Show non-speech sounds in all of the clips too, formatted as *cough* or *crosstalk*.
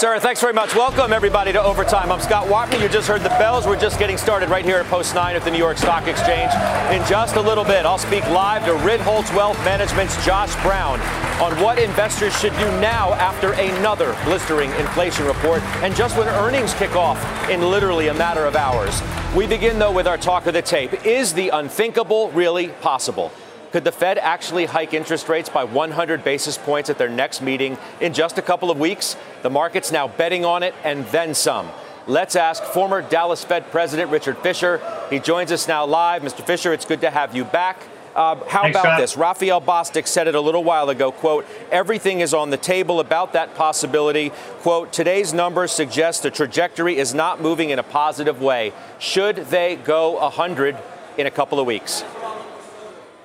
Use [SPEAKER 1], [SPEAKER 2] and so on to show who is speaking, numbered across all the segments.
[SPEAKER 1] Sarah, thanks very much. Welcome, everybody, to Overtime. I'm Scott Wapner. You just heard the bells. We're just getting started right here at Post 9 at the New York Stock Exchange. In just a little bit, I'll speak live to Ritholtz Wealth Management's Josh Brown on what investors should do now after another blistering inflation report and just when earnings kick off in literally a matter of hours. We begin, though, with our talk of the tape. Is the unthinkable really possible? Could the Fed actually hike interest rates by 100 basis points at their next meeting in just a couple of weeks? The market's now betting on it and then some. Let's ask former Dallas Fed President Richard Fisher. He joins us now live. Mr. Fisher, it's good to have you back. Uh, how Thanks, about Scott. this? Raphael Bostic said it a little while ago, quote, everything is on the table about that possibility. Quote, today's numbers suggest the trajectory is not moving in a positive way. Should they go 100 in a couple of weeks?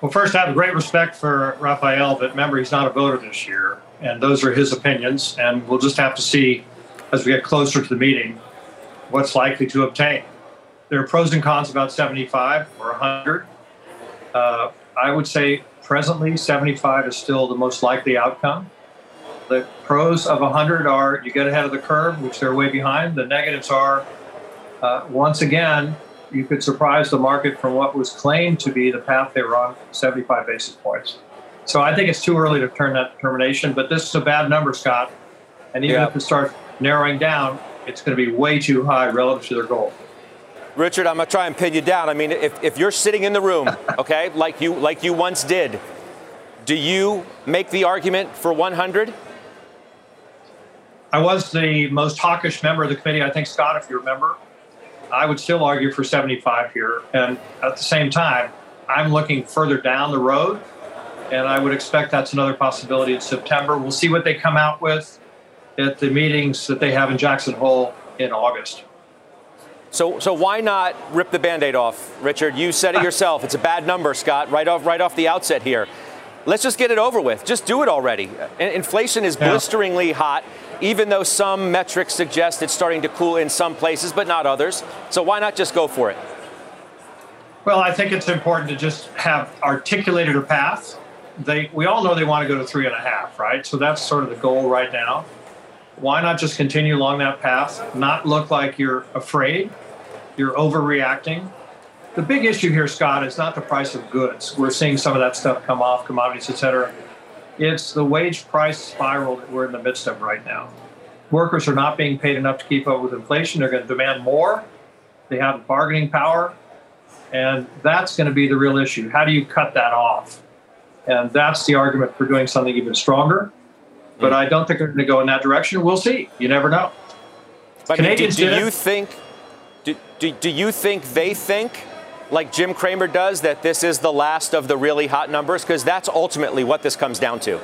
[SPEAKER 2] Well, first, I have great respect for Raphael, but remember, he's not a voter this year, and those are his opinions, and we'll just have to see as we get closer to the meeting what's likely to obtain. There are pros and cons about 75 or 100. Uh, I would say presently 75 is still the most likely outcome. The pros of 100 are you get ahead of the curve, which they're way behind. The negatives are, uh, once again, you could surprise the market from what was claimed to be the path they were on 75 basis points. So I think it's too early to turn that determination, but this is a bad number, Scott. And even yeah. if it starts narrowing down, it's going to be way too high relative to their goal.
[SPEAKER 1] Richard, I'm going to try and pin you down. I mean, if, if you're sitting in the room, *laughs* okay, like you like you once did, do you make the argument for 100?
[SPEAKER 2] I was the most hawkish member of the committee, I think, Scott, if you remember. I would still argue for 75 here. And at the same time, I'm looking further down the road, and I would expect that's another possibility in September. We'll see what they come out with at the meetings that they have in Jackson Hole in August.
[SPEAKER 1] So, so why not rip the Band-Aid off, Richard? You said it *laughs* yourself. It's a bad number, Scott. Right off, right off the outset here. Let's just get it over with. Just do it already. Inflation is blisteringly hot even though some metrics suggest it's starting to cool in some places, but not others. So why not just go for it?
[SPEAKER 2] Well, I think it's important to just have articulated a path. They, we all know they want to go to three and a half, right? So that's sort of the goal right now. Why not just continue along that path, not look like you're afraid, you're overreacting? The big issue here, Scott, is not the price of goods. We're seeing some of that stuff come off, commodities, et cetera it's the wage price spiral that we're in the midst of right now. Workers are not being paid enough to keep up with inflation. They're going to demand more. They have bargaining power. And that's going to be the real issue. How do you cut that off? And that's the argument for doing something even stronger. But mm. I don't think they're going to go in that direction. We'll see. You never know.
[SPEAKER 1] But Canadians do, do you think? Do, do, do you think they think like Jim Cramer does, that this is the last of the really hot numbers? Because that's ultimately what this comes down to.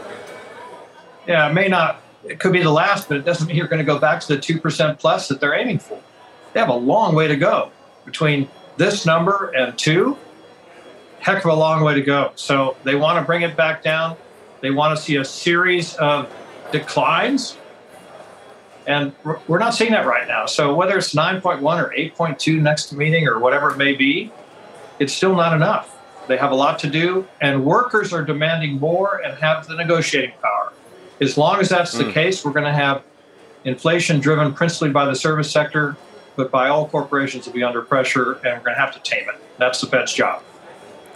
[SPEAKER 2] Yeah, it may not, it could be the last, but it doesn't mean you're going to go back to the 2% plus that they're aiming for. They have a long way to go between this number and two. Heck of a long way to go. So they want to bring it back down. They want to see a series of declines. And we're not seeing that right now. So whether it's 9.1 or 8.2 next meeting or whatever it may be, it's still not enough. They have a lot to do, and workers are demanding more and have the negotiating power. As long as that's mm. the case, we're going to have inflation driven principally by the service sector, but by all corporations will be under pressure, and we're going to have to tame it. That's the Fed's job.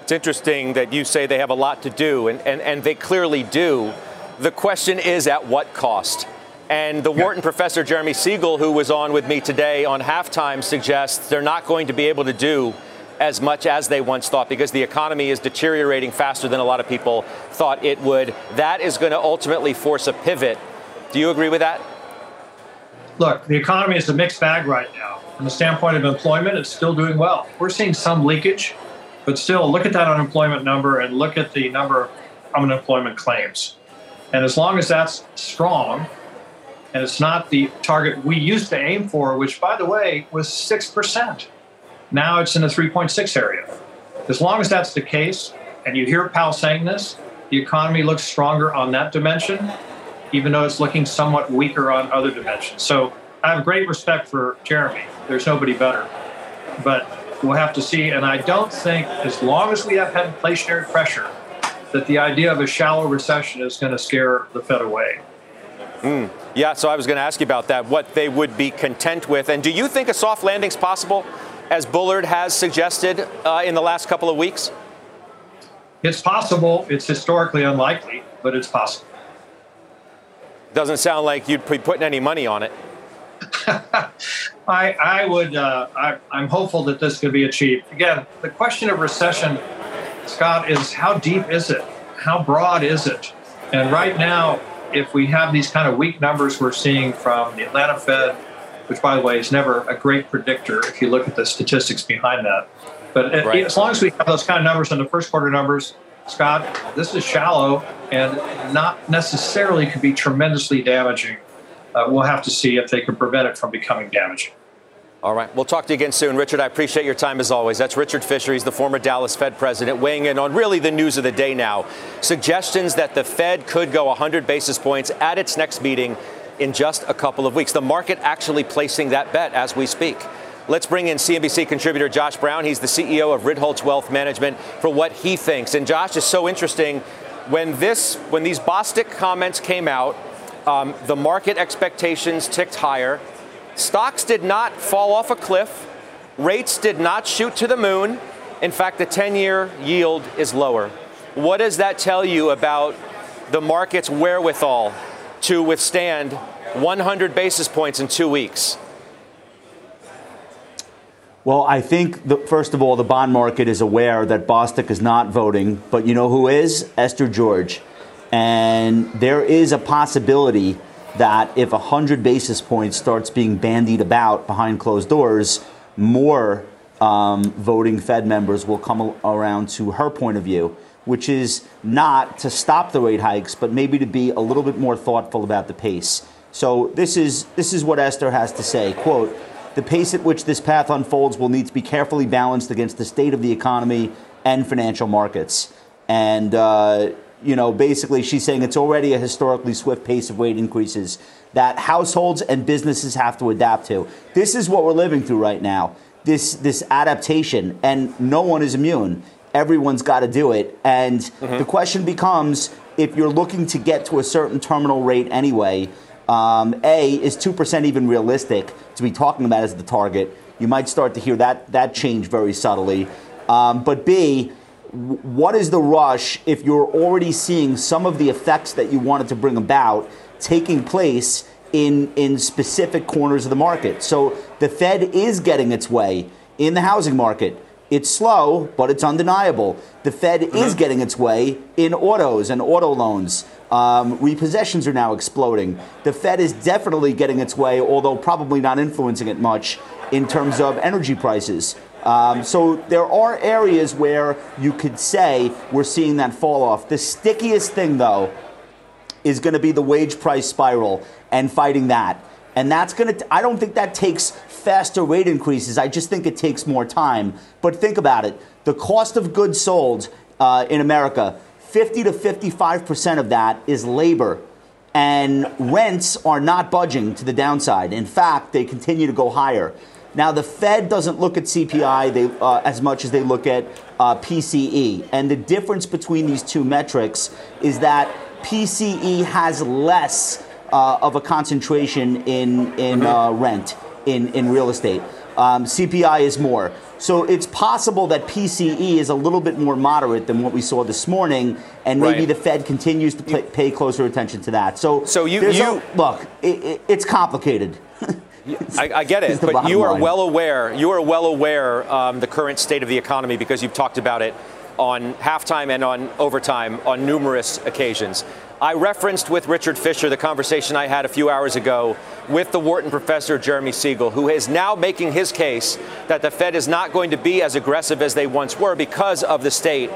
[SPEAKER 1] It's interesting that you say they have a lot to do, and, and, and they clearly do. The question is at what cost? And the Wharton professor, Jeremy Siegel, who was on with me today on halftime, suggests they're not going to be able to do as much as they once thought because the economy is deteriorating faster than a lot of people thought it would. That is going to ultimately force a pivot. Do you agree with that?
[SPEAKER 2] Look, the economy is a mixed bag right now. From the standpoint of employment, it's still doing well. We're seeing some leakage, but still, look at that unemployment number and look at the number of unemployment claims. And as long as that's strong, and it's not the target we used to aim for, which, by the way, was 6%. Now it's in the 3.6 area. As long as that's the case, and you hear Powell saying this, the economy looks stronger on that dimension, even though it's looking somewhat weaker on other dimensions. So I have great respect for Jeremy. There's nobody better. But we'll have to see. And I don't think, as long as we have had inflationary pressure, that the idea of a shallow recession is going to scare the Fed away.
[SPEAKER 1] Mm. Yeah, so I was going to ask you about that, what they would be content with. And do you think a soft landing is possible, as Bullard has suggested uh, in the last couple of weeks?
[SPEAKER 2] It's possible. It's historically unlikely, but it's possible.
[SPEAKER 1] Doesn't sound like you'd be putting any money on it. *laughs*
[SPEAKER 2] I, I would. Uh, I, I'm hopeful that this could be achieved. Again, the question of recession, Scott, is how deep is it? How broad is it? And right now, if we have these kind of weak numbers we're seeing from the Atlanta Fed, which, by the way, is never a great predictor if you look at the statistics behind that. But right. as long as we have those kind of numbers in the first quarter numbers, Scott, this is shallow and not necessarily could be tremendously damaging. Uh, we'll have to see if they can prevent it from becoming damaging.
[SPEAKER 1] All right. We'll talk to you again soon. Richard, I appreciate your time as always. That's Richard Fisher. He's the former Dallas Fed president, weighing in on really the news of the day now. Suggestions that the Fed could go 100 basis points at its next meeting in just a couple of weeks. The market actually placing that bet as we speak. Let's bring in CNBC contributor Josh Brown. He's the CEO of Ritholtz Wealth Management for what he thinks. And Josh is so interesting. When this, when these Bostic comments came out, um, the market expectations ticked higher. Stocks did not fall off a cliff. Rates did not shoot to the moon. In fact, the 10 year yield is lower. What does that tell you about the market's wherewithal to withstand 100 basis points in two weeks?
[SPEAKER 3] Well, I think, the, first of all, the bond market is aware that Bostic is not voting, but you know who is? Esther George. And there is a possibility that if 100 basis points starts being bandied about behind closed doors, more um, voting Fed members will come around to her point of view, which is not to stop the rate hikes, but maybe to be a little bit more thoughtful about the pace. So this is this is what Esther has to say. Quote: The pace at which this path unfolds will need to be carefully balanced against the state of the economy and financial markets. And uh, you know, basically she's saying it's already a historically swift pace of rate increases that households and businesses have to adapt to. This is what we're living through right now. This this adaptation, and no one is immune. Everyone's got to do it. And mm-hmm. the question becomes if you're looking to get to a certain terminal rate anyway, um, A, is 2% even realistic to be talking about as the target? You might start to hear that, that change very subtly. Um, but B, what is the rush if you're already seeing some of the effects that you wanted to bring about taking place in, in specific corners of the market? So the Fed is getting its way in the housing market. It's slow, but it's undeniable. The Fed mm-hmm. is getting its way in autos and auto loans. Um, repossessions are now exploding. The Fed is definitely getting its way, although probably not influencing it much in terms of energy prices. Um, so there are areas where you could say we're seeing that fall off. The stickiest thing, though, is going to be the wage price spiral and fighting that. And that's going to, I don't think that takes faster rate increases. I just think it takes more time. But think about it the cost of goods sold uh, in America, 50 to 55% of that is labor. And rents are not budging to the downside. In fact, they continue to go higher. Now, the Fed doesn't look at CPI they, uh, as much as they look at uh, PCE. And the difference between these two metrics is that PCE has less uh, of a concentration in, in uh, rent, in, in real estate. Um, CPI is more. So it's possible that PCE is a little bit more moderate than what we saw this morning, and maybe right. the Fed continues to pay, pay, closer attention to that. So,
[SPEAKER 1] so you, you
[SPEAKER 3] a, look, it, it, it's complicated.
[SPEAKER 1] I, I, get it, *laughs* but you are line. well aware. You are well aware um, the current state of the economy because you've talked about it on halftime and on overtime on numerous occasions. I referenced with Richard Fisher the conversation I had a few hours ago with the Wharton professor Jeremy Siegel, who is now making his case that the Fed is not going to be as aggressive as they once were because of the state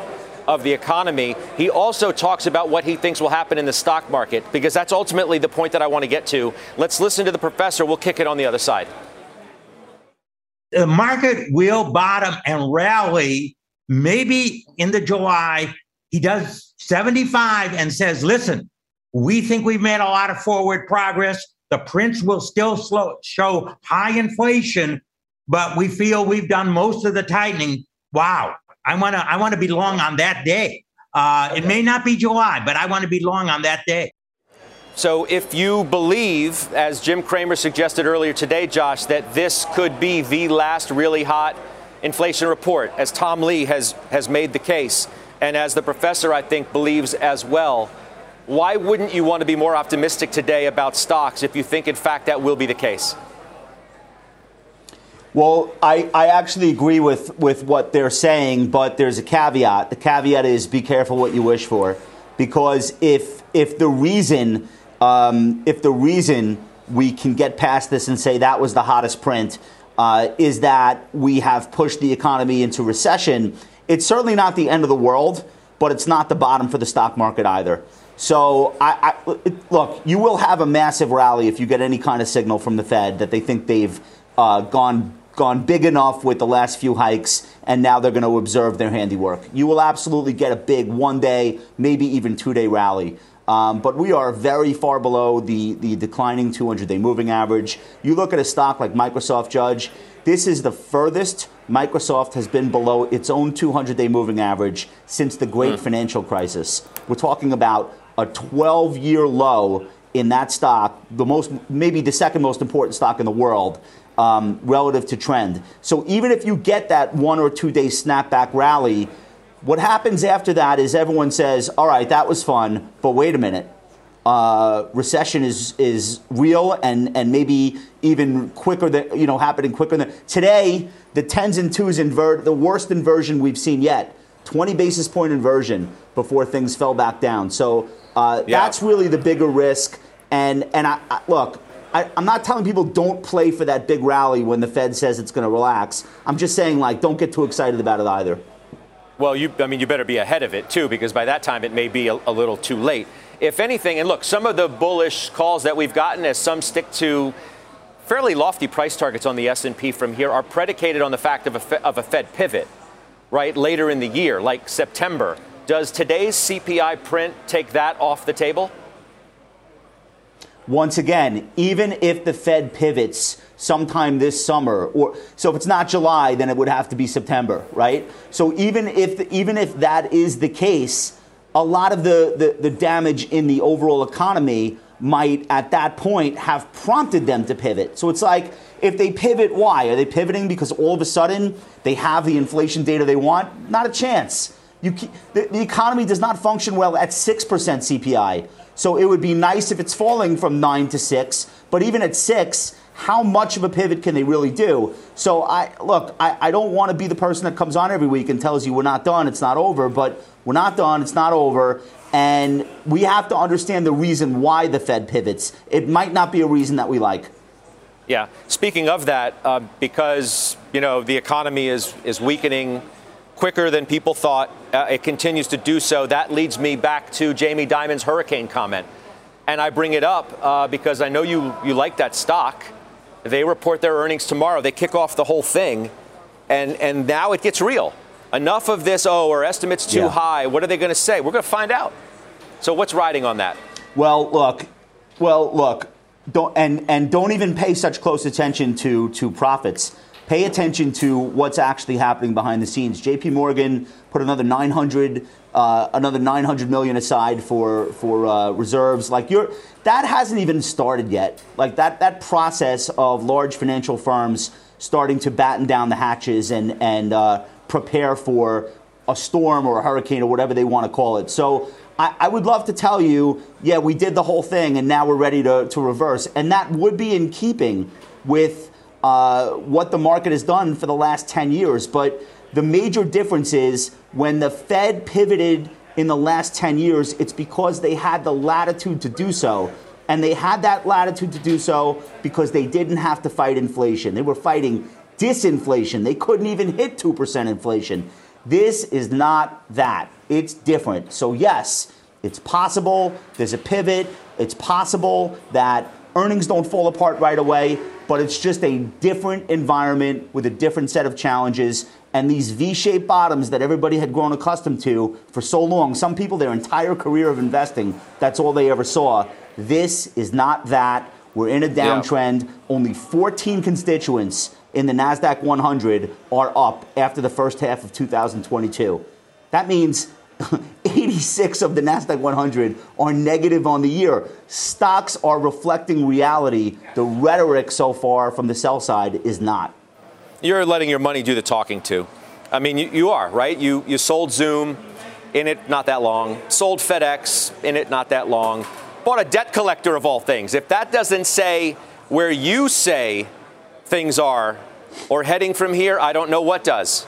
[SPEAKER 1] of the economy. He also talks about what he thinks will happen in the stock market, because that's ultimately the point that I want to get to. Let's listen to the professor. We'll kick it on the other side.
[SPEAKER 4] The market will bottom and rally maybe in the July. He does 75 and says, listen, we think we've made a lot of forward progress. The prints will still slow, show high inflation, but we feel we've done most of the tightening. Wow. I want to I want to be long on that day. Uh, it may not be July, but I want to be long on that day.
[SPEAKER 1] So, if you believe, as Jim Cramer suggested earlier today, Josh, that this could be the last really hot inflation report, as Tom Lee has, has made the case, and as the professor, I think, believes as well, why wouldn't you want to be more optimistic today about stocks if you think, in fact, that will be the case?
[SPEAKER 3] Well, I, I actually agree with, with what they're saying, but there's a caveat. The caveat is be careful what you wish for. Because if, if the reason um, if the reason we can get past this and say that was the hottest print uh, is that we have pushed the economy into recession, it's certainly not the end of the world, but it's not the bottom for the stock market either. So, I, I, look, you will have a massive rally if you get any kind of signal from the Fed that they think they've uh, gone gone big enough with the last few hikes, and now they're going to observe their handiwork. You will absolutely get a big one day, maybe even two day rally. Um, but we are very far below the, the declining 200 day moving average. You look at a stock like Microsoft, Judge, this is the furthest Microsoft has been below its own 200 day moving average since the great mm. financial crisis. We're talking about a 12 year low in that stock, the most, maybe the second most important stock in the world. Um, relative to trend. So even if you get that one or two day snapback rally, what happens after that is everyone says, "All right, that was fun, but wait a minute, uh, recession is is real and and maybe even quicker than you know happening quicker than today. The tens and twos invert the worst inversion we've seen yet. 20 basis point inversion before things fell back down. So uh, yeah. That's really the bigger risk. And and I, I look, I, am not telling people don't play for that big rally when the Fed says it's going to relax. I'm just saying like don't get too excited about it either.
[SPEAKER 1] Well, you I mean you better be ahead of it too because by that time it may be a, a little too late. If anything, and look, some of the bullish calls that we've gotten as some stick to fairly lofty price targets on the S&P from here are predicated on the fact of a, of a Fed pivot, right, later in the year, like September. Does today's CPI print take that off the table?
[SPEAKER 3] Once again, even if the Fed pivots sometime this summer, or so if it's not July, then it would have to be September, right? So even if even if that is the case, a lot of the, the, the damage in the overall economy might at that point have prompted them to pivot. So it's like if they pivot, why? Are they pivoting because all of a sudden they have the inflation data they want? Not a chance. You, the, the economy does not function well at 6% CPI. So it would be nice if it's falling from 9 to 6, but even at 6, how much of a pivot can they really do? So I look, I, I don't want to be the person that comes on every week and tells you we're not done, it's not over, but we're not done, it's not over. And we have to understand the reason why the Fed pivots. It might not be a reason that we like.
[SPEAKER 1] Yeah. Speaking of that, uh, because you know the economy is is weakening quicker than people thought. Uh, it continues to do so. That leads me back to Jamie Dimon's hurricane comment. And I bring it up uh, because I know you, you like that stock. They report their earnings tomorrow. They kick off the whole thing. And, and now it gets real. Enough of this, oh, our estimate's too yeah. high. What are they going to say? We're going to find out. So what's riding on that?
[SPEAKER 3] Well, look, well, look, don't, and, and don't even pay such close attention to, to profits pay attention to what's actually happening behind the scenes. J.P. Morgan put another 900, uh, another 900 million aside for for uh, reserves. Like you're, that hasn't even started yet. Like that that process of large financial firms starting to batten down the hatches and and uh, prepare for a storm or a hurricane or whatever they want to call it. So. I, I would love to tell you, yeah, we did the whole thing and now we're ready to, to reverse. And that would be in keeping with uh, what the market has done for the last 10 years. But the major difference is when the Fed pivoted in the last 10 years, it's because they had the latitude to do so. And they had that latitude to do so because they didn't have to fight inflation. They were fighting disinflation. They couldn't even hit 2% inflation. This is not that. It's different. So, yes, it's possible there's a pivot. It's possible that earnings don't fall apart right away, but it's just a different environment with a different set of challenges. And these V shaped bottoms that everybody had grown accustomed to for so long, some people, their entire career of investing, that's all they ever saw. This is not that. We're in a downtrend. Yeah. Only 14 constituents in the NASDAQ 100 are up after the first half of 2022. That means *laughs* 86 of the NASDAQ 100 are negative on the year. Stocks are reflecting reality. The rhetoric so far from the sell side is not.
[SPEAKER 1] You're letting your money do the talking to. I mean, you, you are, right? You, you sold Zoom in it not that long, sold FedEx in it not that long, bought a debt collector of all things. If that doesn't say where you say things are or heading from here, I don't know what does.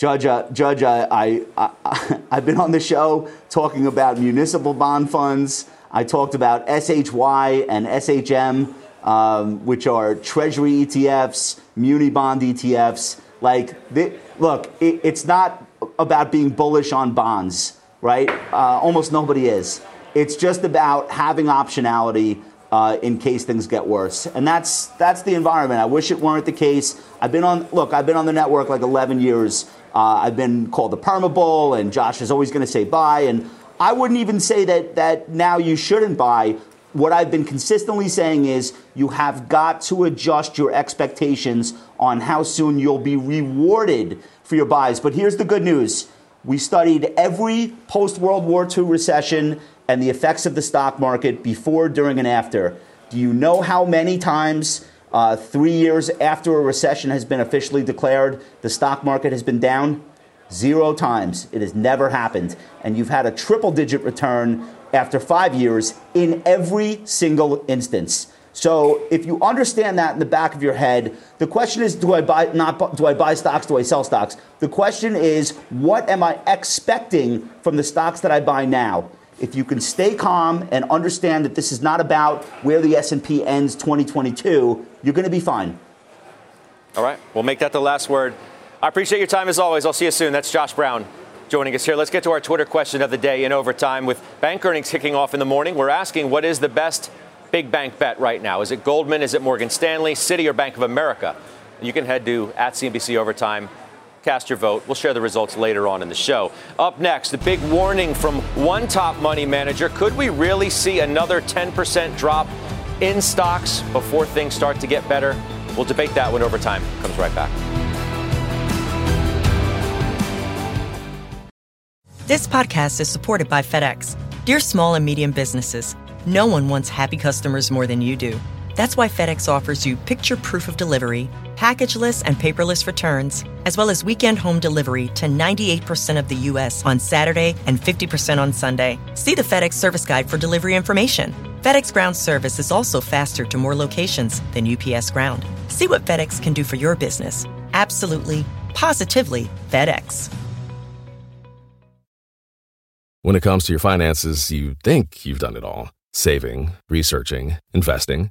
[SPEAKER 3] Judge, uh, Judge, I, I, *laughs* I've been on the show talking about municipal bond funds. I talked about SHY and SHM, um, which are Treasury ETFs, muni bond ETFs. Like, they, look, it, it's not about being bullish on bonds, right? Uh, almost nobody is. It's just about having optionality uh, in case things get worse. And that's that's the environment. I wish it weren't the case. I've been on look. I've been on the network like 11 years. Uh, I've been called the perma bull, and Josh is always going to say buy. And I wouldn't even say that that now you shouldn't buy. What I've been consistently saying is you have got to adjust your expectations on how soon you'll be rewarded for your buys. But here's the good news. We studied every post World War II recession and the effects of the stock market before, during, and after. Do you know how many times uh, three years after a recession has been officially declared, the stock market has been down? Zero times. It has never happened. And you've had a triple digit return after five years in every single instance. So if you understand that in the back of your head, the question is do I buy not do I buy stocks, do I sell stocks? The question is what am I expecting from the stocks that I buy now? If you can stay calm and understand that this is not about where the S&P ends 2022, you're going to be fine.
[SPEAKER 1] All right, we'll make that the last word. I appreciate your time as always. I'll see you soon. That's Josh Brown joining us here. Let's get to our Twitter question of the day in overtime. With bank earnings kicking off in the morning, we're asking what is the best big bank bet right now? Is it Goldman? Is it Morgan Stanley, Citi, or Bank of America? You can head to at CNBC Overtime Cast your vote. We'll share the results later on in the show. Up next, the big warning from one top money manager. Could we really see another 10% drop in stocks before things start to get better? We'll debate that one over time. comes right back.
[SPEAKER 5] This podcast is supported by FedEx. Dear small and medium businesses, no one wants happy customers more than you do. That's why FedEx offers you picture proof of delivery packageless and paperless returns, as well as weekend home delivery to 98% of the U.S. on Saturday and 50% on Sunday. See the FedEx service guide for delivery information. FedEx Ground service is also faster to more locations than UPS Ground. See what FedEx can do for your business. Absolutely, positively FedEx.
[SPEAKER 6] When it comes to your finances, you think you've done it all saving, researching, investing.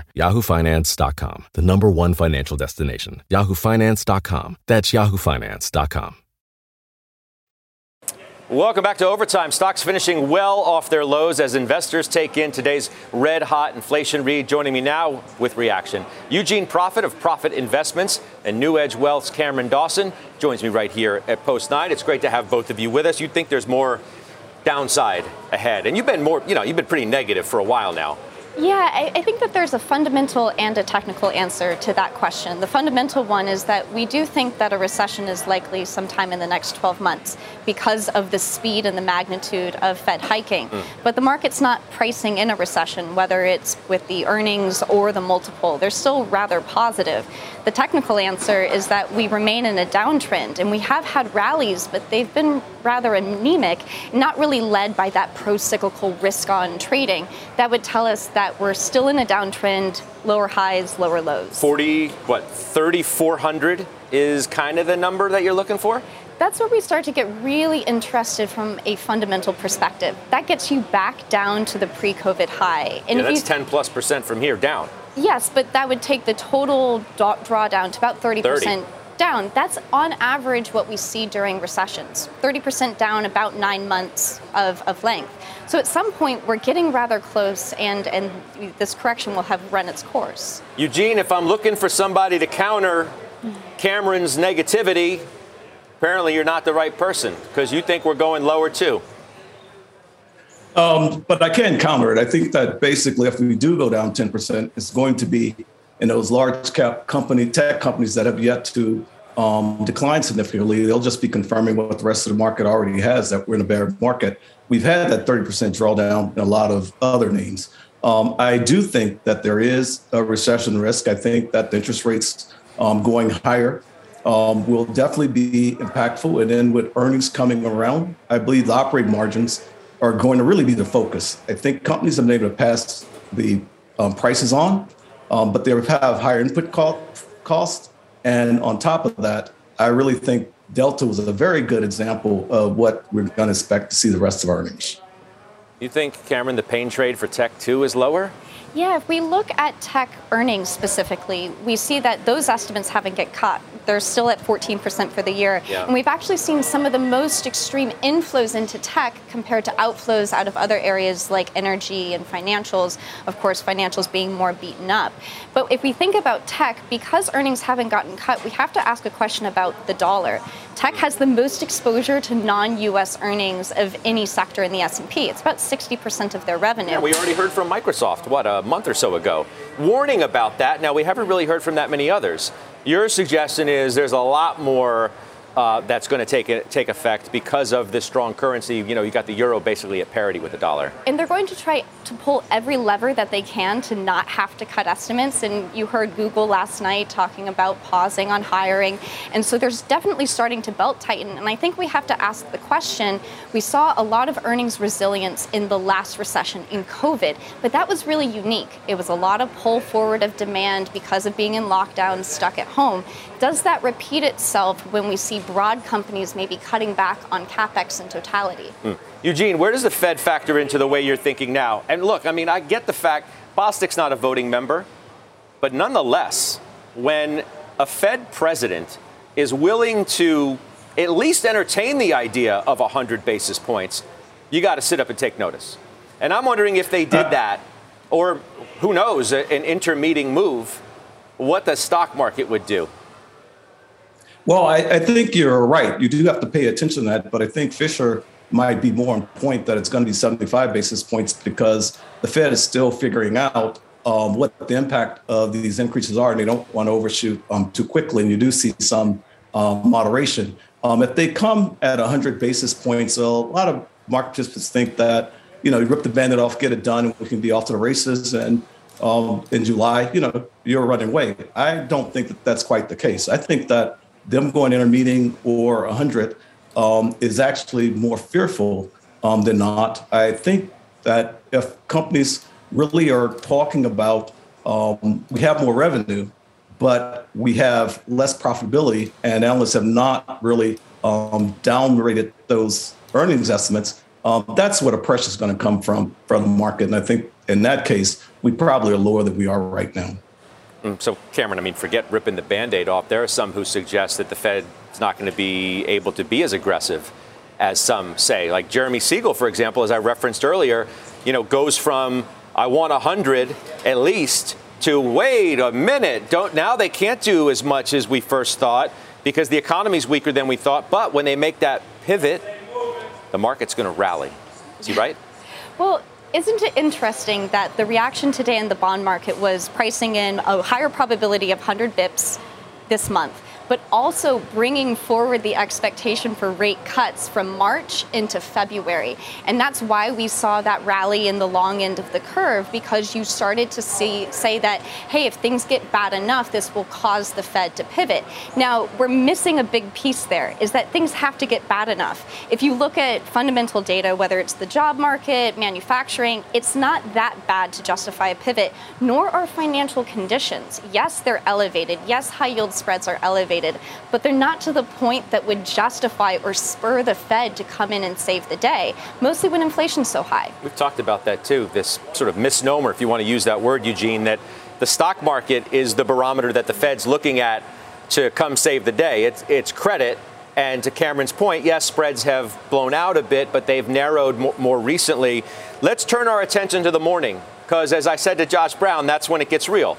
[SPEAKER 6] yahoofinance.com, the number one financial destination. yahoofinance.com. That's yahoofinance.com.
[SPEAKER 1] Welcome back to Overtime. Stocks finishing well off their lows as investors take in today's red hot inflation read. Joining me now with reaction, Eugene Profit of Profit Investments and NewEdge Wealth's Cameron Dawson joins me right here at Post 9. It's great to have both of you with us. You'd think there's more downside ahead. And you've been more, you know, you've been pretty negative for a while now
[SPEAKER 7] Yeah, I, I, think that there's a fundamental and a technical answer to that question. The fundamental one is that we do think that a recession is likely sometime in the next 12 months because of the speed and the magnitude of Fed hiking. Mm. But the market's not pricing in a recession, whether it's with the earnings or the multiple. They're still rather positive. The technical answer is that we remain in a downtrend, and we have had rallies, but they've been rather anemic, not really led by that pro cyclical risk on trading. That would tell us that we're still in a downtrend, lower highs, lower lows.
[SPEAKER 1] 40, what, 3,400 is kind of the number that you're looking for?
[SPEAKER 7] That's where we start to get really interested from a fundamental perspective. That gets you back down to the pre COVID high.
[SPEAKER 1] And yeah, that's 10 plus percent from here down.
[SPEAKER 7] Yes, but that would take the total drawdown to about 30%. 30 down. That's on average what we see during recessions 30% down, about nine months of, of length. So at some point, we're getting rather close, and, and this correction will have run its course.
[SPEAKER 1] Eugene, if I'm looking for somebody to counter Cameron's negativity, apparently you're not the right person because you think we're going lower too.
[SPEAKER 8] Um, but I can counter it. I think that basically, if we do go down 10%, it's going to be in those large cap company tech companies that have yet to um, decline significantly. They'll just be confirming what the rest of the market already has that we're in a bear market. We've had that 30% drawdown in a lot of other names. Um, I do think that there is a recession risk. I think that the interest rates um, going higher um, will definitely be impactful. And then with earnings coming around, I believe the operating margins are going to really be the focus. I think companies have been able to pass the um, prices on, um, but they have higher input costs. And on top of that, I really think Delta was a very good example of what we're going to expect to see the rest of our earnings.
[SPEAKER 1] You think, Cameron, the pain trade for tech too is lower?
[SPEAKER 7] Yeah, if we look at tech earnings specifically, we see that those estimates haven't get cut. They're still at 14% for the year. Yeah. And we've actually seen some of the most extreme inflows into tech compared to outflows out of other areas like energy and financials. Of course, financials being more beaten up. But if we think about tech, because earnings haven't gotten cut, we have to ask a question about the dollar. Tech has the most exposure to non-US earnings of any sector in the S&P. It's about 60% of their revenue.
[SPEAKER 1] Yeah, we already heard from Microsoft, what, a month or so ago, warning about that. Now, we haven't really heard from that many others. Your suggestion is there's a lot more uh, that's going to take take effect because of this strong currency. You know, you got the euro basically at parity with the dollar.
[SPEAKER 7] And they're going to try to pull every lever that they can to not have to cut estimates. And you heard Google last night talking about pausing on hiring. And so there's definitely starting to belt tighten. And I think we have to ask the question. We saw a lot of earnings resilience in the last recession in COVID, but that was really unique. It was a lot of pull forward of demand because of being in lockdown, stuck at home. Does that repeat itself when we see broad companies may be cutting back on capex in totality?
[SPEAKER 1] Mm. Eugene, where does the Fed factor into the way you're thinking now? And look, I mean, I get the fact Bostic's not a voting member, but nonetheless, when a Fed president is willing to at least entertain the idea of 100 basis points, you got to sit up and take notice. And I'm wondering if they did that, or who knows, an intermeeting move, what the stock market would do.
[SPEAKER 8] Well, I, I, think you're right. You do have to pay attention to that, but I think Fisher might be more on point that it's going to be 75 basis points because the Fed is still figuring out um, what the impact of these increases are, and they don't want to overshoot um, too quickly. And you do see some um, moderation. Um, if they come at 100 basis points, a lot of market participants think that you know you rip the Band-Aid off, get it done, and we can be off to the races. And um, in July, you know, you're running away. I don't think that that's quite the case. I think that them going in a meeting or 100 um, is actually more fearful um, than not. I think that if companies really are talking about um, we have more revenue, but we have less profitability, and analysts have not really um, downgraded those earnings estimates. Um, that's where the pressure is going to come from from the market, and I think in that case, we probably are lower than we are right now.
[SPEAKER 1] Mm, so, Cameron, I mean, forget ripping the band aid off. There are some who suggest that the Fed is not going to be able to be as aggressive as some say. Like Jeremy Siegel, for example, as I referenced earlier, you know, goes from I want 100 at least to wait a minute. Don't now they can't do as much as we first thought because the economy's weaker than we thought. But when they make that pivot, the market's going to rally. Is he right?
[SPEAKER 7] Well, isn't it interesting that the reaction today in the bond market was pricing in a higher probability of 100 bips this month? But also bringing forward the expectation for rate cuts from March into February. And that's why we saw that rally in the long end of the curve because you started to see say that hey, if things get bad enough, this will cause the Fed to pivot. Now, we're missing a big piece there is that things have to get bad enough. If you look at fundamental data, whether it's the job market, manufacturing, it's not that bad to justify a pivot, nor are financial conditions. Yes, they're elevated. Yes, high yield spreads are elevated but they're not to the point that would justify or spur the Fed to come in and save the day, mostly when inflation's so high.
[SPEAKER 1] We've talked about that too, this sort of misnomer, if you want to use that word, Eugene, that the stock market is the barometer that the Fed's looking at to come save the day. It's, it's credit. And to Cameron's point, yes, spreads have blown out a bit, but they've narrowed more, more recently. Let's turn our attention to the morning, because as I said to Josh Brown, that's when it gets real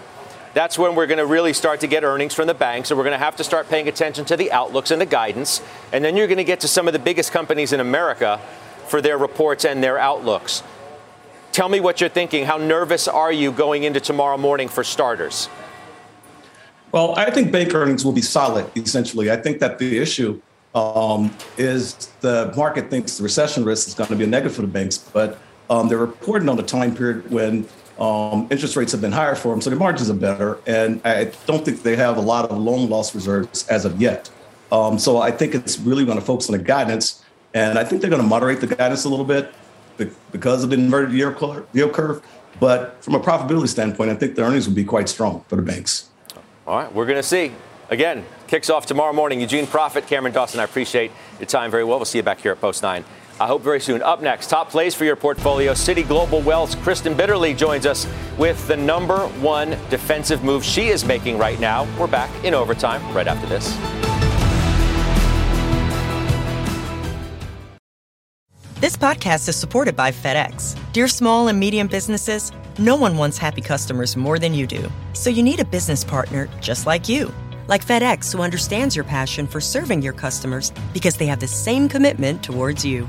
[SPEAKER 1] that's when we're going to really start to get earnings from the banks. And we're going to have to start paying attention to the outlooks and the guidance. And then you're going to get to some of the biggest companies in America for their reports and their outlooks. Tell me what you're thinking. How nervous are you going into tomorrow morning for starters?
[SPEAKER 8] Well, I think bank earnings will be solid, essentially. I think that the issue um, is the market thinks the recession risk is going to be a negative for the banks, but um, they're reporting on a time period when um, interest rates have been higher for them, so their margins are better. And I don't think they have a lot of loan loss reserves as of yet. Um, so I think it's really going to focus on the guidance. And I think they're going to moderate the guidance a little bit because of the inverted yield curve. But from a profitability standpoint, I think the earnings will be quite strong for the banks.
[SPEAKER 1] All right, we're going to see. Again, kicks off tomorrow morning. Eugene Profit, Cameron Dawson, I appreciate your time very well. We'll see you back here at Post 9 I hope very soon. Up next, top plays for your portfolio. Citi Global Wealth's Kristen Bitterly joins us with the number one defensive move she is making right now. We're back in overtime right after this.
[SPEAKER 5] This podcast is supported by FedEx. Dear small and medium businesses, no one wants happy customers more than you do. So you need a business partner just like you like FedEx, who understands your passion for serving your customers because they have the same commitment towards you.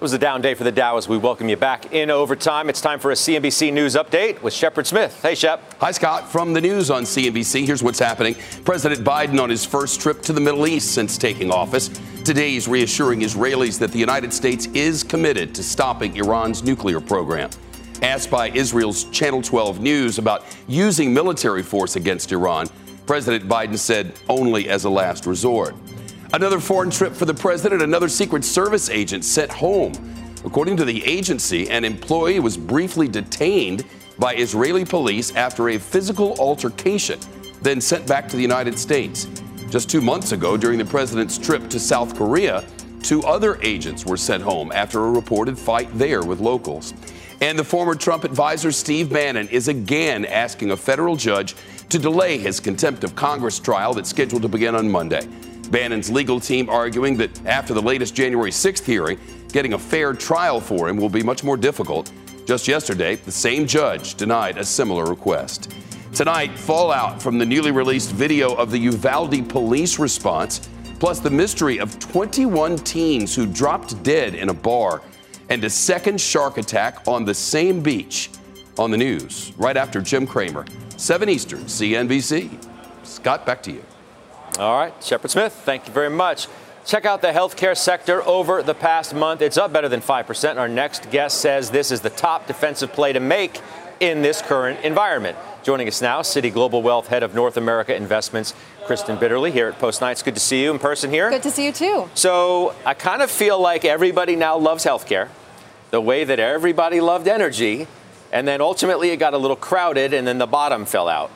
[SPEAKER 1] was a down day for the Dow as we welcome you back in overtime. It's time for a CNBC News update with Shepard Smith. Hey, Shep.
[SPEAKER 9] Hi, Scott. From the news on CNBC, here's what's happening. President Biden on his first trip to the Middle East since taking office. Today, he's reassuring Israelis that the United States is committed to stopping Iran's nuclear program. Asked by Israel's Channel 12 News about using military force against Iran, President Biden said only as a last resort. Another foreign trip for the president, another Secret Service agent sent home. According to the agency, an employee was briefly detained by Israeli police after a physical altercation, then sent back to the United States. Just two months ago, during the president's trip to South Korea, two other agents were sent home after a reported fight there with locals. And the former Trump advisor Steve Bannon is again asking a federal judge to delay his contempt of Congress trial that's scheduled to begin on Monday. Bannon's legal team arguing that after the latest January 6th hearing, getting a fair trial for him will be much more difficult. Just yesterday, the same judge denied a similar request. Tonight, fallout from the newly released video of the Uvalde police response, plus the mystery of 21 teens who dropped dead in a bar, and a second shark attack on the same beach. On the news, right after Jim Cramer, 7 Eastern, CNBC. Scott, back to you.
[SPEAKER 1] All right, Shepard Smith, thank you very much. Check out the healthcare sector over the past month. It's up better than 5%. Our next guest says this is the top defensive play to make in this current environment. Joining us now, Citi Global Wealth Head of North America Investments, Kristen Bitterly, here at Post Nights. Good to see you in person here.
[SPEAKER 10] Good to see you too.
[SPEAKER 1] So I kind of feel like everybody now loves healthcare, the way that everybody loved energy, and then ultimately it got a little crowded, and then the bottom fell out.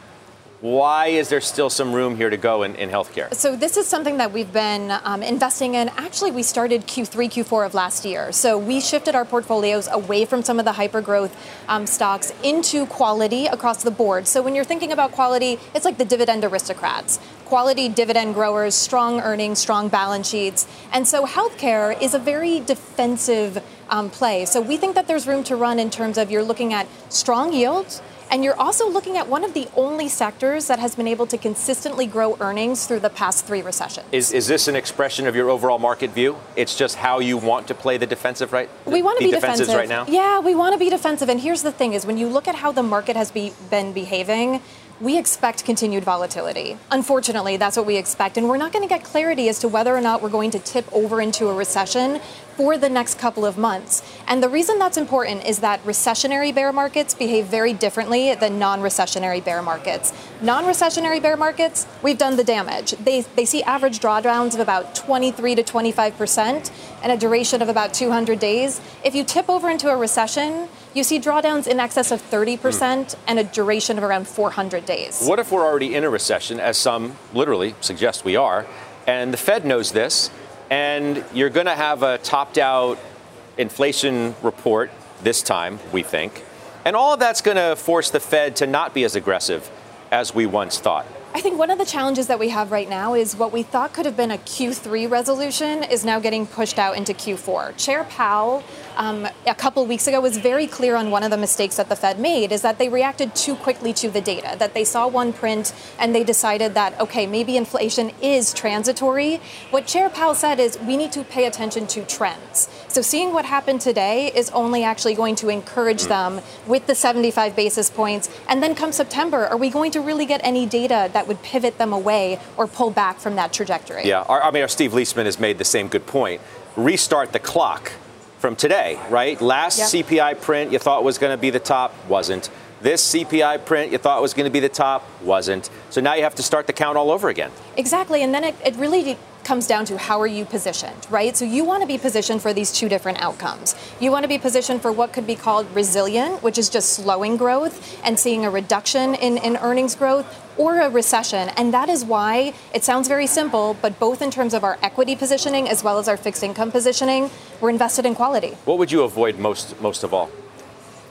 [SPEAKER 1] Why is there still some room here to go in, in healthcare?
[SPEAKER 10] So, this is something that we've been um, investing in. Actually, we started Q3, Q4 of last year. So, we shifted our portfolios away from some of the hyper growth um, stocks into quality across the board. So, when you're thinking about quality, it's like the dividend aristocrats quality dividend growers, strong earnings, strong balance sheets. And so, healthcare is a very defensive um, play. So, we think that there's room to run in terms of you're looking at strong yields and you're also looking at one of the only sectors that has been able to consistently grow earnings through the past three recessions.
[SPEAKER 1] Is, is this an expression of your overall market view? It's just how you want to play the defensive right?
[SPEAKER 10] We want to be
[SPEAKER 1] defensive right now.
[SPEAKER 10] Yeah, we want to be defensive. And here's the thing: is when you look at how the market has be, been behaving, we expect continued volatility. Unfortunately, that's what we expect. And we're not going to get clarity as to whether or not we're going to tip over into a recession for the next couple of months. And the reason that's important is that recessionary bear markets behave very differently than non recessionary bear markets. Non recessionary bear markets, we've done the damage. They, they see average drawdowns of about 23 to 25% and a duration of about 200 days. If you tip over into a recession, you see drawdowns in excess of 30% mm. and a duration of around 400 days.
[SPEAKER 1] What if we're already in a recession, as some literally suggest we are, and the Fed knows this, and you're going to have a topped out inflation report this time, we think. And all of that's going to force the Fed to not be as aggressive as we once thought.
[SPEAKER 10] I think one of the challenges that we have right now is what we thought could have been a Q3 resolution is now getting pushed out into Q4. Chair Powell, um, a couple weeks ago, was very clear on one of the mistakes that the Fed made is that they reacted too quickly to the data, that they saw one print and they decided that, okay, maybe inflation is transitory. What Chair Powell said is we need to pay attention to trends. So seeing what happened today is only actually going to encourage mm. them with the 75 basis points. And then come September, are we going to really get any data that would pivot them away or pull back from that trajectory?
[SPEAKER 1] Yeah, our, I mean, our Steve Liesman has made the same good point. Restart the clock from today, right? Last yep. CPI print you thought was going to be the top, wasn't. This CPI print you thought was going to be the top, wasn't. So now you have to start the count all over again.
[SPEAKER 10] Exactly. And then it, it really comes down to how are you positioned, right? So you want to be positioned for these two different outcomes. You want to be positioned for what could be called resilient, which is just slowing growth and seeing a reduction in, in earnings growth, or a recession. And that is why it sounds very simple, but both in terms of our equity positioning as well as our fixed income positioning, we're invested in quality.
[SPEAKER 1] What would you avoid most most of all?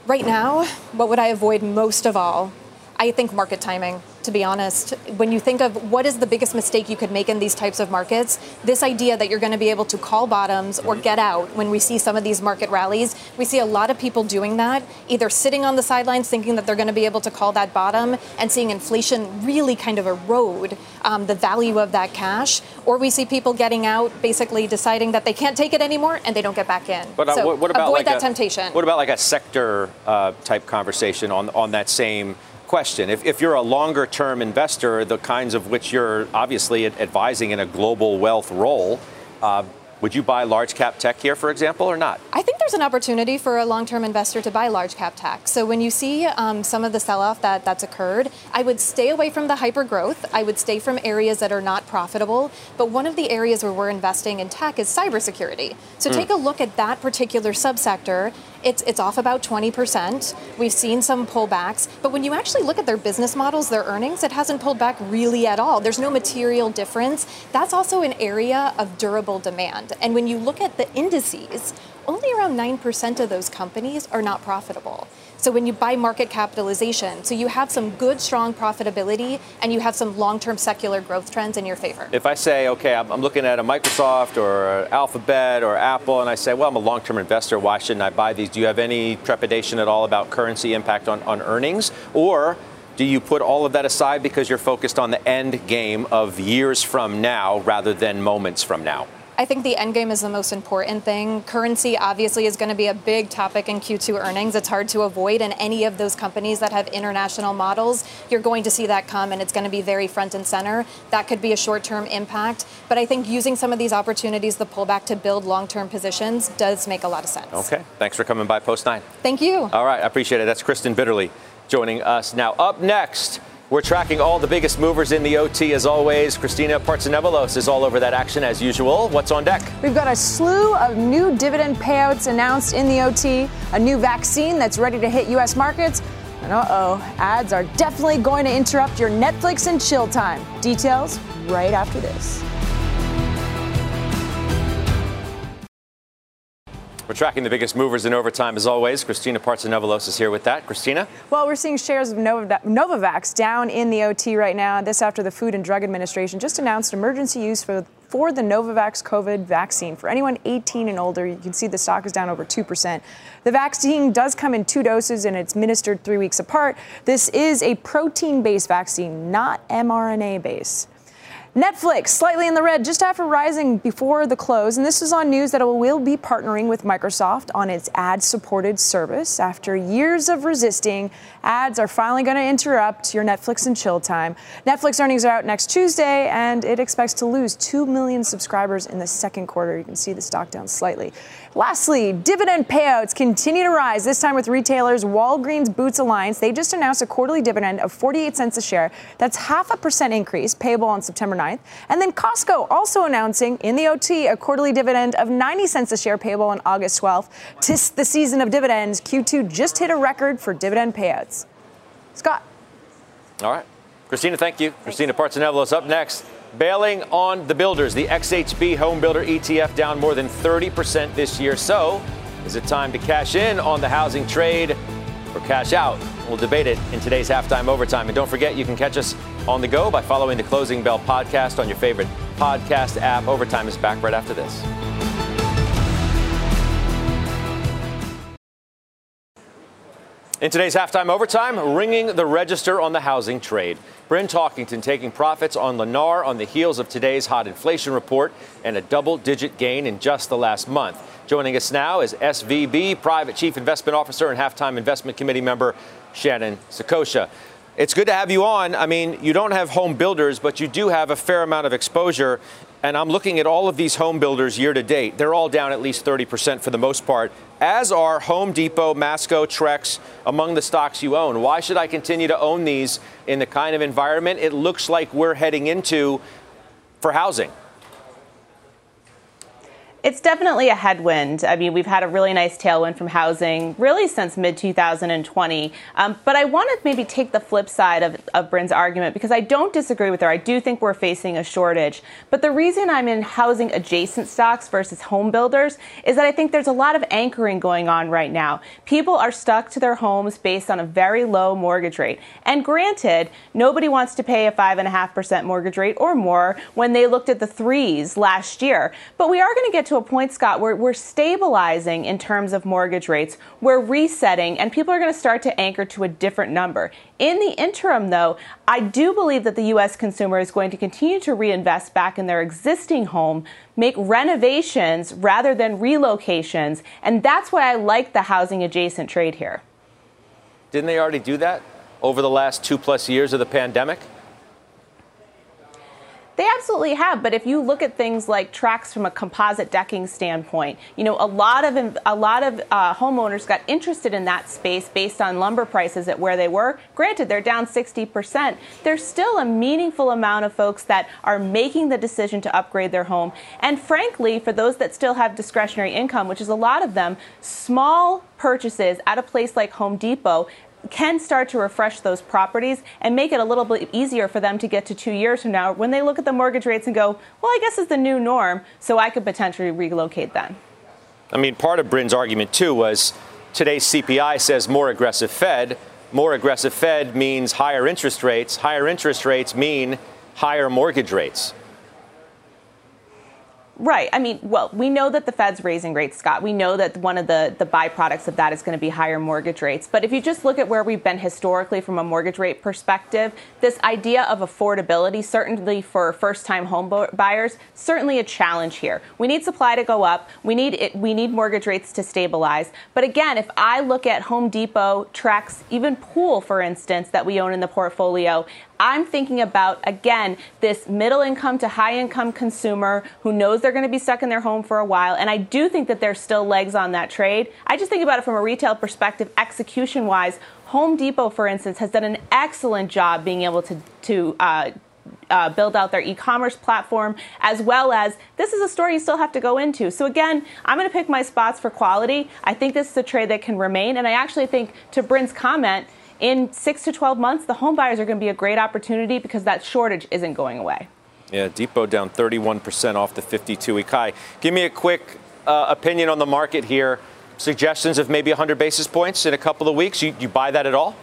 [SPEAKER 10] Right now, what would I avoid most of all? I think market timing to be honest. When you think of what is the biggest mistake you could make in these types of markets, this idea that you're going to be able to call bottoms or get out when we see some of these market rallies, we see a lot of people doing that, either sitting on the sidelines thinking that they're going to be able to call that bottom and seeing inflation really kind of erode um, the value of that cash, or we see people getting out basically deciding that they can't take it anymore and they don't get back in.
[SPEAKER 1] But uh,
[SPEAKER 10] so
[SPEAKER 1] what, about
[SPEAKER 10] avoid
[SPEAKER 1] like
[SPEAKER 10] that
[SPEAKER 1] a,
[SPEAKER 10] temptation.
[SPEAKER 1] What about like a sector uh, type conversation on on that same question. If, if you're a longer term investor, the kinds of which you're obviously advising in a global wealth role, uh, would you buy large cap tech here, for example, or not?
[SPEAKER 10] I think there's an opportunity for a long term investor to buy large cap tech. So when you see um, some of the sell off that, that's occurred, I would stay away from the hyper growth. I would stay from areas that are not profitable. But one of the areas where we're investing in tech is cybersecurity. So mm. take a look at that particular subsector it's, it's off about 20%. We've seen some pullbacks, but when you actually look at their business models, their earnings, it hasn't pulled back really at all. There's no material difference. That's also an area of durable demand. And when you look at the indices, only around 9% of those companies are not profitable. So when you buy market capitalization, so you have some good, strong profitability and you have some long term secular growth trends in your favor.
[SPEAKER 1] If I say, okay, I'm looking at a Microsoft or Alphabet or Apple, and I say, well, I'm a long term investor, why shouldn't I buy these? Do you have any trepidation at all about currency impact on, on earnings? Or do you put all of that aside because you're focused on the end game of years from now rather than moments from now?
[SPEAKER 10] I think the end game is the most important thing. Currency obviously is going to be a big topic in Q2 earnings. It's hard to avoid, and any of those companies that have international models, you're going to see that come, and it's going to be very front and center. That could be a short term impact, but I think using some of these opportunities, the pullback to build long term positions, does make a lot of sense.
[SPEAKER 1] Okay. Thanks for coming by Post 9.
[SPEAKER 10] Thank you.
[SPEAKER 1] All right. I appreciate it. That's Kristen Bitterly joining us now. Up next, we're tracking all the biggest movers in the OT as always. Christina Partsinevelos is all over that action as usual. What's on deck?
[SPEAKER 11] We've got a slew of new dividend payouts announced in the OT, a new vaccine that's ready to hit U.S. markets. And uh oh, ads are definitely going to interrupt your Netflix and chill time. Details right after this.
[SPEAKER 1] We're tracking the biggest movers in overtime as always. Christina Partsinevelos is here with that. Christina?
[SPEAKER 11] Well, we're seeing shares of Novavax down in the OT right now. This after the Food and Drug Administration just announced emergency use for for the Novavax COVID vaccine. For anyone 18 and older, you can see the stock is down over 2%. The vaccine does come in two doses and it's administered three weeks apart. This is a protein based vaccine, not mRNA based. Netflix slightly in the red just after rising before the close, and this is on news that it will be partnering with Microsoft on its ad supported service. After years of resisting, ads are finally going to interrupt your Netflix and chill time. Netflix earnings are out next Tuesday, and it expects to lose 2 million subscribers in the second quarter. You can see the stock down slightly. Lastly, dividend payouts continue to rise, this time with retailers Walgreens Boots Alliance. They just announced a quarterly dividend of 48 cents a share. That's half a percent increase, payable on September 9th. And then Costco also announcing in the OT a quarterly dividend of 90 cents a share, payable on August 12th. Tis the season of dividends. Q2 just hit a record for dividend payouts. Scott.
[SPEAKER 1] All right. Christina, thank you. Thanks. Christina Partsinevelos up next. Bailing on the builders. The XHB home builder ETF down more than 30% this year. So, is it time to cash in on the housing trade or cash out? We'll debate it in today's halftime overtime. And don't forget, you can catch us on the go by following the Closing Bell podcast on your favorite podcast app. Overtime is back right after this. In today's halftime overtime, ringing the register on the housing trade. Bryn Talkington taking profits on Lennar on the heels of today's hot inflation report and a double digit gain in just the last month. Joining us now is SVB Private Chief Investment Officer and halftime investment committee member Shannon Saccocia. It's good to have you on. I mean, you don't have home builders, but you do have a fair amount of exposure. And I'm looking at all of these home builders year to date. They're all down at least 30% for the most part as are Home Depot, Masco, Trex among the stocks you own. Why should I continue to own these in the kind of environment it looks like we're heading into for housing?
[SPEAKER 12] It's definitely a headwind. I mean, we've had a really nice tailwind from housing really since mid 2020. Um, but I want to maybe take the flip side of, of Bryn's argument because I don't disagree with her. I do think we're facing a shortage. But the reason I'm in housing adjacent stocks versus home builders is that I think there's a lot of anchoring going on right now. People are stuck to their homes based on a very low mortgage rate. And granted, nobody wants to pay a 5.5% mortgage rate or more when they looked at the threes last year. But we are going to get to a point, Scott, where we're stabilizing in terms of mortgage rates. We're resetting, and people are going to start to anchor to a different number. In the interim, though, I do believe that the U.S. consumer is going to continue to reinvest back in their existing home, make renovations rather than relocations, and that's why I like the housing adjacent trade here.
[SPEAKER 1] Didn't they already do that over the last two plus years of the pandemic?
[SPEAKER 12] They absolutely have, but if you look at things like Trex from a composite decking standpoint, you know, a lot of a lot of uh, homeowners got interested in that space based on lumber prices at where they were. Granted, they're down 60%. There's still a meaningful amount of folks that are making the decision to upgrade their home. And frankly, for those that still have discretionary income, which is a lot of them, small purchases at a place like Home Depot can start to refresh those properties and make it a little bit easier for them to get to two years from now when they look at the mortgage rates and go, well, I guess it's the new norm, so I could potentially relocate then.
[SPEAKER 1] I mean, part of Bryn's argument, too, was today's CPI says more aggressive Fed. More aggressive Fed means higher interest rates. Higher interest rates mean higher mortgage rates.
[SPEAKER 12] Right. I mean, well, we know that the Fed's raising rates, Scott. We know that one of the, the byproducts of that is going to be higher mortgage rates. But if you just look at where we've been historically from a mortgage rate perspective, this idea of affordability, certainly for first time home buyers, certainly a challenge here. We need supply to go up. We need it, we need mortgage rates to stabilize. But again, if I look at Home Depot, Trex, even Pool, for instance, that we own in the portfolio, I'm thinking about, again, this middle income to high income consumer who knows they're going to be stuck in their home for a while. And I do think that there's still legs on that trade. I just think about it from a retail perspective, execution wise. Home Depot, for instance, has done an excellent job being able to to uh, uh, build out their e-commerce platform, as well as this is a store you still have to go into. So again, I'm going to pick my spots for quality. I think this is a trade that can remain, and I actually think, to Bryn's comment, in six to 12 months, the home buyers are going to be a great opportunity because that shortage isn't going away.
[SPEAKER 1] Yeah, Depot down 31% off the 52 week high. Give me a quick uh, opinion on the market here. Suggestions of maybe 100 basis points in a couple of weeks. You, you buy that at all?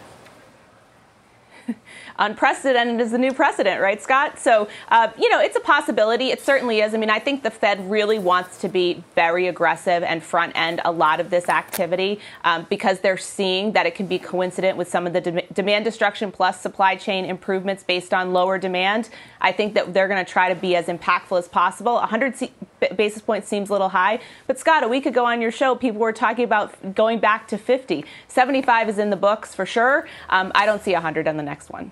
[SPEAKER 12] Unprecedented is the new precedent, right, Scott? So, uh, you know, it's a possibility. It certainly is. I mean, I think the Fed really wants to be very aggressive and front end a lot of this activity um, because they're seeing that it can be coincident with some of the de- demand destruction plus supply chain improvements based on lower demand. I think that they're going to try to be as impactful as possible. 100 c- basis points seems a little high. But, Scott, a week ago on your show, people were talking about going back to 50. 75 is in the books for sure. Um, I don't see 100 on the next one.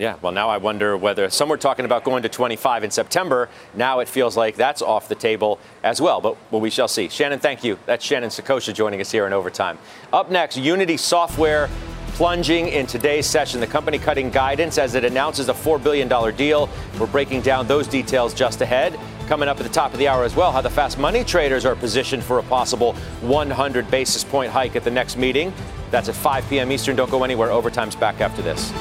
[SPEAKER 1] Yeah, well, now I wonder whether some were talking about going to 25 in September. Now it feels like that's off the table as well. But well, we shall see. Shannon, thank you. That's Shannon Saccocia joining us here in overtime. Up next, Unity Software plunging in today's session. The company cutting guidance as it announces a $4 billion deal. We're breaking down those details just ahead. Coming up at the top of the hour as well, how the fast money traders are positioned for a possible 100 basis point hike at the next meeting. That's at 5 p.m. Eastern. Don't go anywhere. Overtime's back after this.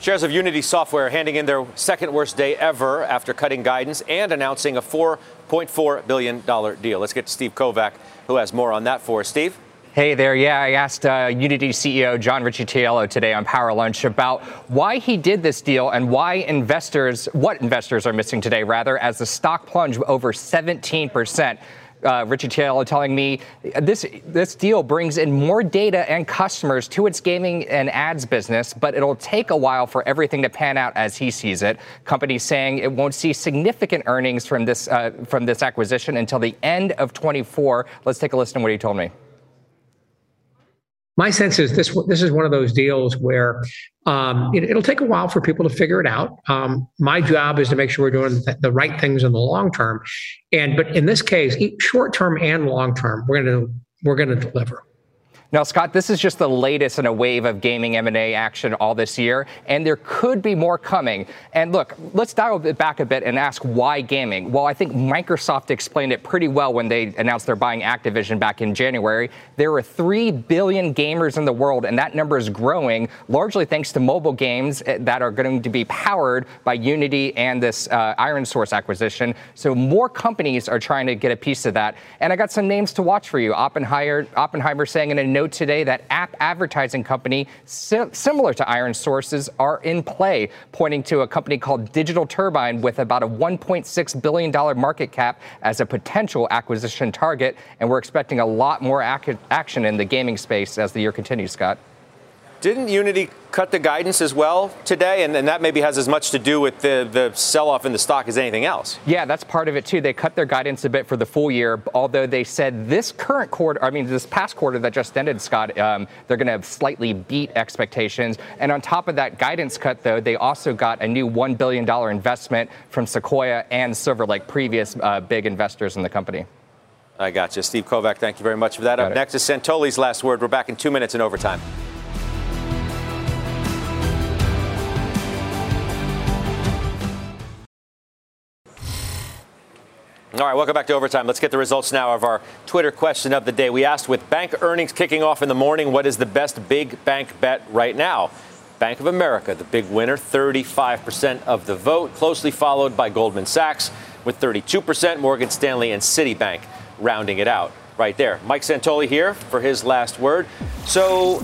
[SPEAKER 1] Shares of Unity Software handing in their second worst day ever after cutting guidance and announcing a $4.4 billion deal. Let's get to Steve Kovach, who has more on that for us. Steve?
[SPEAKER 13] Hey there. Yeah, I asked uh, Unity CEO John Riccitiello today on Power Lunch about why he did this deal and why investors, what investors are missing today, rather, as the stock plunged over 17 percent uh, Taylor telling me this this deal brings in more data and customers to its gaming and ads business, but it'll take a while for everything to pan out as he sees it. Company saying it won't see significant earnings from this uh, from this acquisition until the end of 24. Let's take a listen to what he told me
[SPEAKER 14] my sense is this this is one of those deals where um, it, will take a while for people to figure it out. Um, my job is to make sure we're doing th- the right things in the long term, and but in this case, short term and long term, we're going to we're going to deliver.
[SPEAKER 13] Now, Scott, this is just the latest in a wave of gaming M&A action all this year, and there could be more coming. And look, let's dial it back a bit and ask why gaming. Well, I think Microsoft explained it pretty well when they announced they're buying Activision back in January. There are 3 billion gamers in the world, and that number is growing, largely thanks to mobile games eh, that are going to be powered by Unity and this uh, ironSource acquisition. So more companies are trying to get a piece of that. And I got some names to watch for you. Oppenheimer, Oppenheimer saying in a today that app advertising company sim- similar to ironSource's are in play, pointing to a company called Digital Turbine with about a $1.6 billion market cap as a potential acquisition target. And we're expecting a lot more ac- action in the gaming space as the year continues, Scott.
[SPEAKER 1] Didn't Unity cut the guidance as well today? And, and that maybe has as much to do with the, the sell off in the stock as anything else.
[SPEAKER 13] Yeah, that's part of it too. They cut their guidance a bit for the full year, although they said this current quarter, I mean, this past quarter that just ended, Scott, um, they're going to slightly beat expectations. And on top of that guidance cut, though, they also got a new $1 billion investment from Sequoia and Silver Lake, previous uh, big investors in the company.
[SPEAKER 1] I got you. Steve Kovach, thank you very much for that. Got Up it. next is Santoli's last word. We're back in two minutes in overtime. All right, welcome back to Overtime. Let's get the results now of our Twitter question of the day. We asked with bank earnings kicking off in the morning, what is the best big bank bet right now? Bank of America, the big winner, 35% of the vote, closely followed by Goldman Sachs with 32%, Morgan Stanley and Citibank rounding it out right there. Mike Santoli here for his last word. So,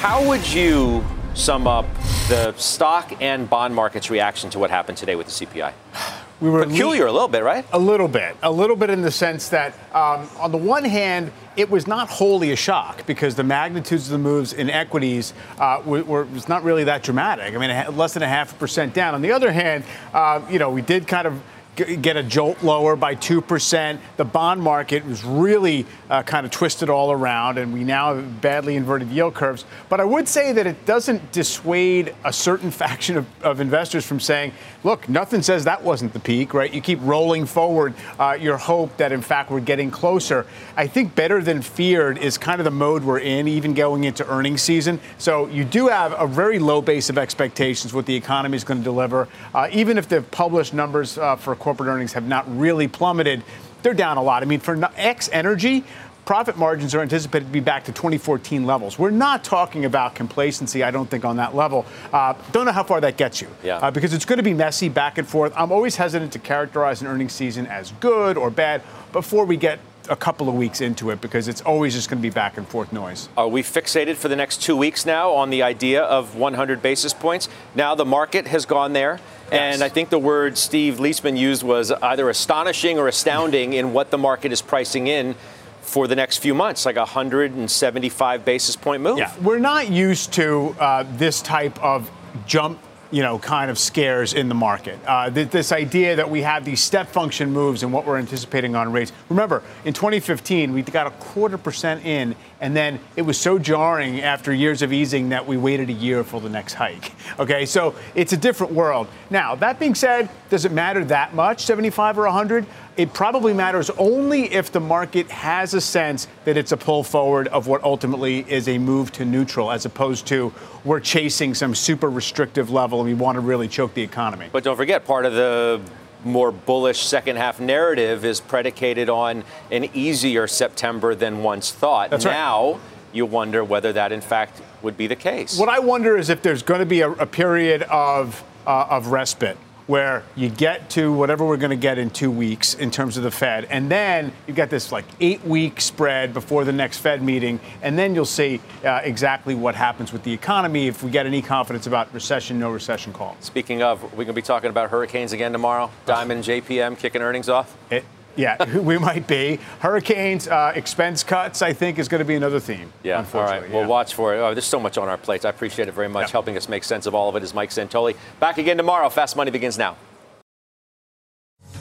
[SPEAKER 1] how would you sum up the stock and bond market's reaction to what happened today with the CPI? *sighs* *sighs* *sighs* we were peculiar a little bit, right?
[SPEAKER 15] A little bit, a little bit in the sense that, um, on the one hand, it was not wholly a shock because the magnitudes of the moves in equities uh, were, were, was not really that dramatic. I mean, less than a half a percent down. On the other hand, uh, you know, we did kind of get a jolt lower by 2%. The bond market was really uh, kind of twisted all around, and we now have badly inverted yield curves. But I would say that it doesn't dissuade a certain *laughs* faction of, of investors from saying, look, nothing says that wasn't the peak, right? You keep rolling forward uh, your hope that, in fact, we're getting closer. I think better than feared is kind of the mode we're in, even going into earnings season. So you do have a very low base of expectations what the economy is going to deliver. Uh, even if the published numbers uh, for corporate earnings have not really plummeted, they're down a lot. I mean, for X Energy, profit margins are anticipated to be back to 2014 levels. We're not talking about complacency, I don't think, on that level. Uh, don't know how far that gets you.
[SPEAKER 1] Yeah.
[SPEAKER 15] Uh, because it's going to be messy back and forth. I'm always hesitant to characterize an earnings season as good or bad before we get a couple of weeks into it because it's always just going to be back and forth noise.
[SPEAKER 1] Are we fixated for the next two weeks now on the idea of 100 basis points? Now the market has gone there. Yes. And I think the word Steve Liesman used was either astonishing or astounding in what the market is pricing in for the next few months, like a 175 basis point move.
[SPEAKER 15] Yeah, we're not used to uh, this type of jump you know, kind of scares in the market. Uh, th- this idea that we have these step function moves and what we're anticipating on rates. Remember, in 2015, we got a quarter percent in, and then it was so jarring after years of easing that we waited a year for the next hike. *laughs* Okay, so it's a different world. Now, that being said, does it matter that much, 75 or 100? It probably matters only if the market has a sense that it's a pull forward of what ultimately is a move to neutral, as opposed to we're chasing some super restrictive level and we want to really choke the economy.
[SPEAKER 1] But don't forget, part of the more bullish second half narrative is predicated on an easier September than once thought.
[SPEAKER 15] That's
[SPEAKER 1] now,
[SPEAKER 15] right.
[SPEAKER 1] you wonder whether that, in fact, would be the case.
[SPEAKER 15] What I wonder is if there's going to be a, a period of, uh, of respite where you get to whatever we're going to get in two weeks in terms of the Fed, and then you get this like eight week spread before the next Fed meeting, and then you'll see uh, exactly what happens with the economy if we get any confidence about recession, no recession call.
[SPEAKER 1] Speaking of, we're going to be talking about hurricanes again tomorrow. Dimon JPM kicking earnings off.
[SPEAKER 15] It, yeah, *laughs* we might be. Hurricanes, uh, expense cuts, I think, is going to be another theme.
[SPEAKER 1] Yeah, all right.
[SPEAKER 15] Yeah.
[SPEAKER 1] We'll watch for it. Oh, there's so much on our plates. I appreciate it very much. Yeah. Helping us make sense of all of it is Mike Santoli. Back again tomorrow. Fast Money begins now.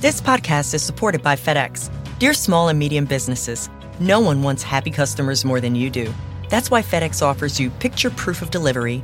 [SPEAKER 5] This podcast is supported by FedEx. Dear small and medium businesses, no one wants happy customers more than you do. That's why FedEx offers you picture proof of delivery,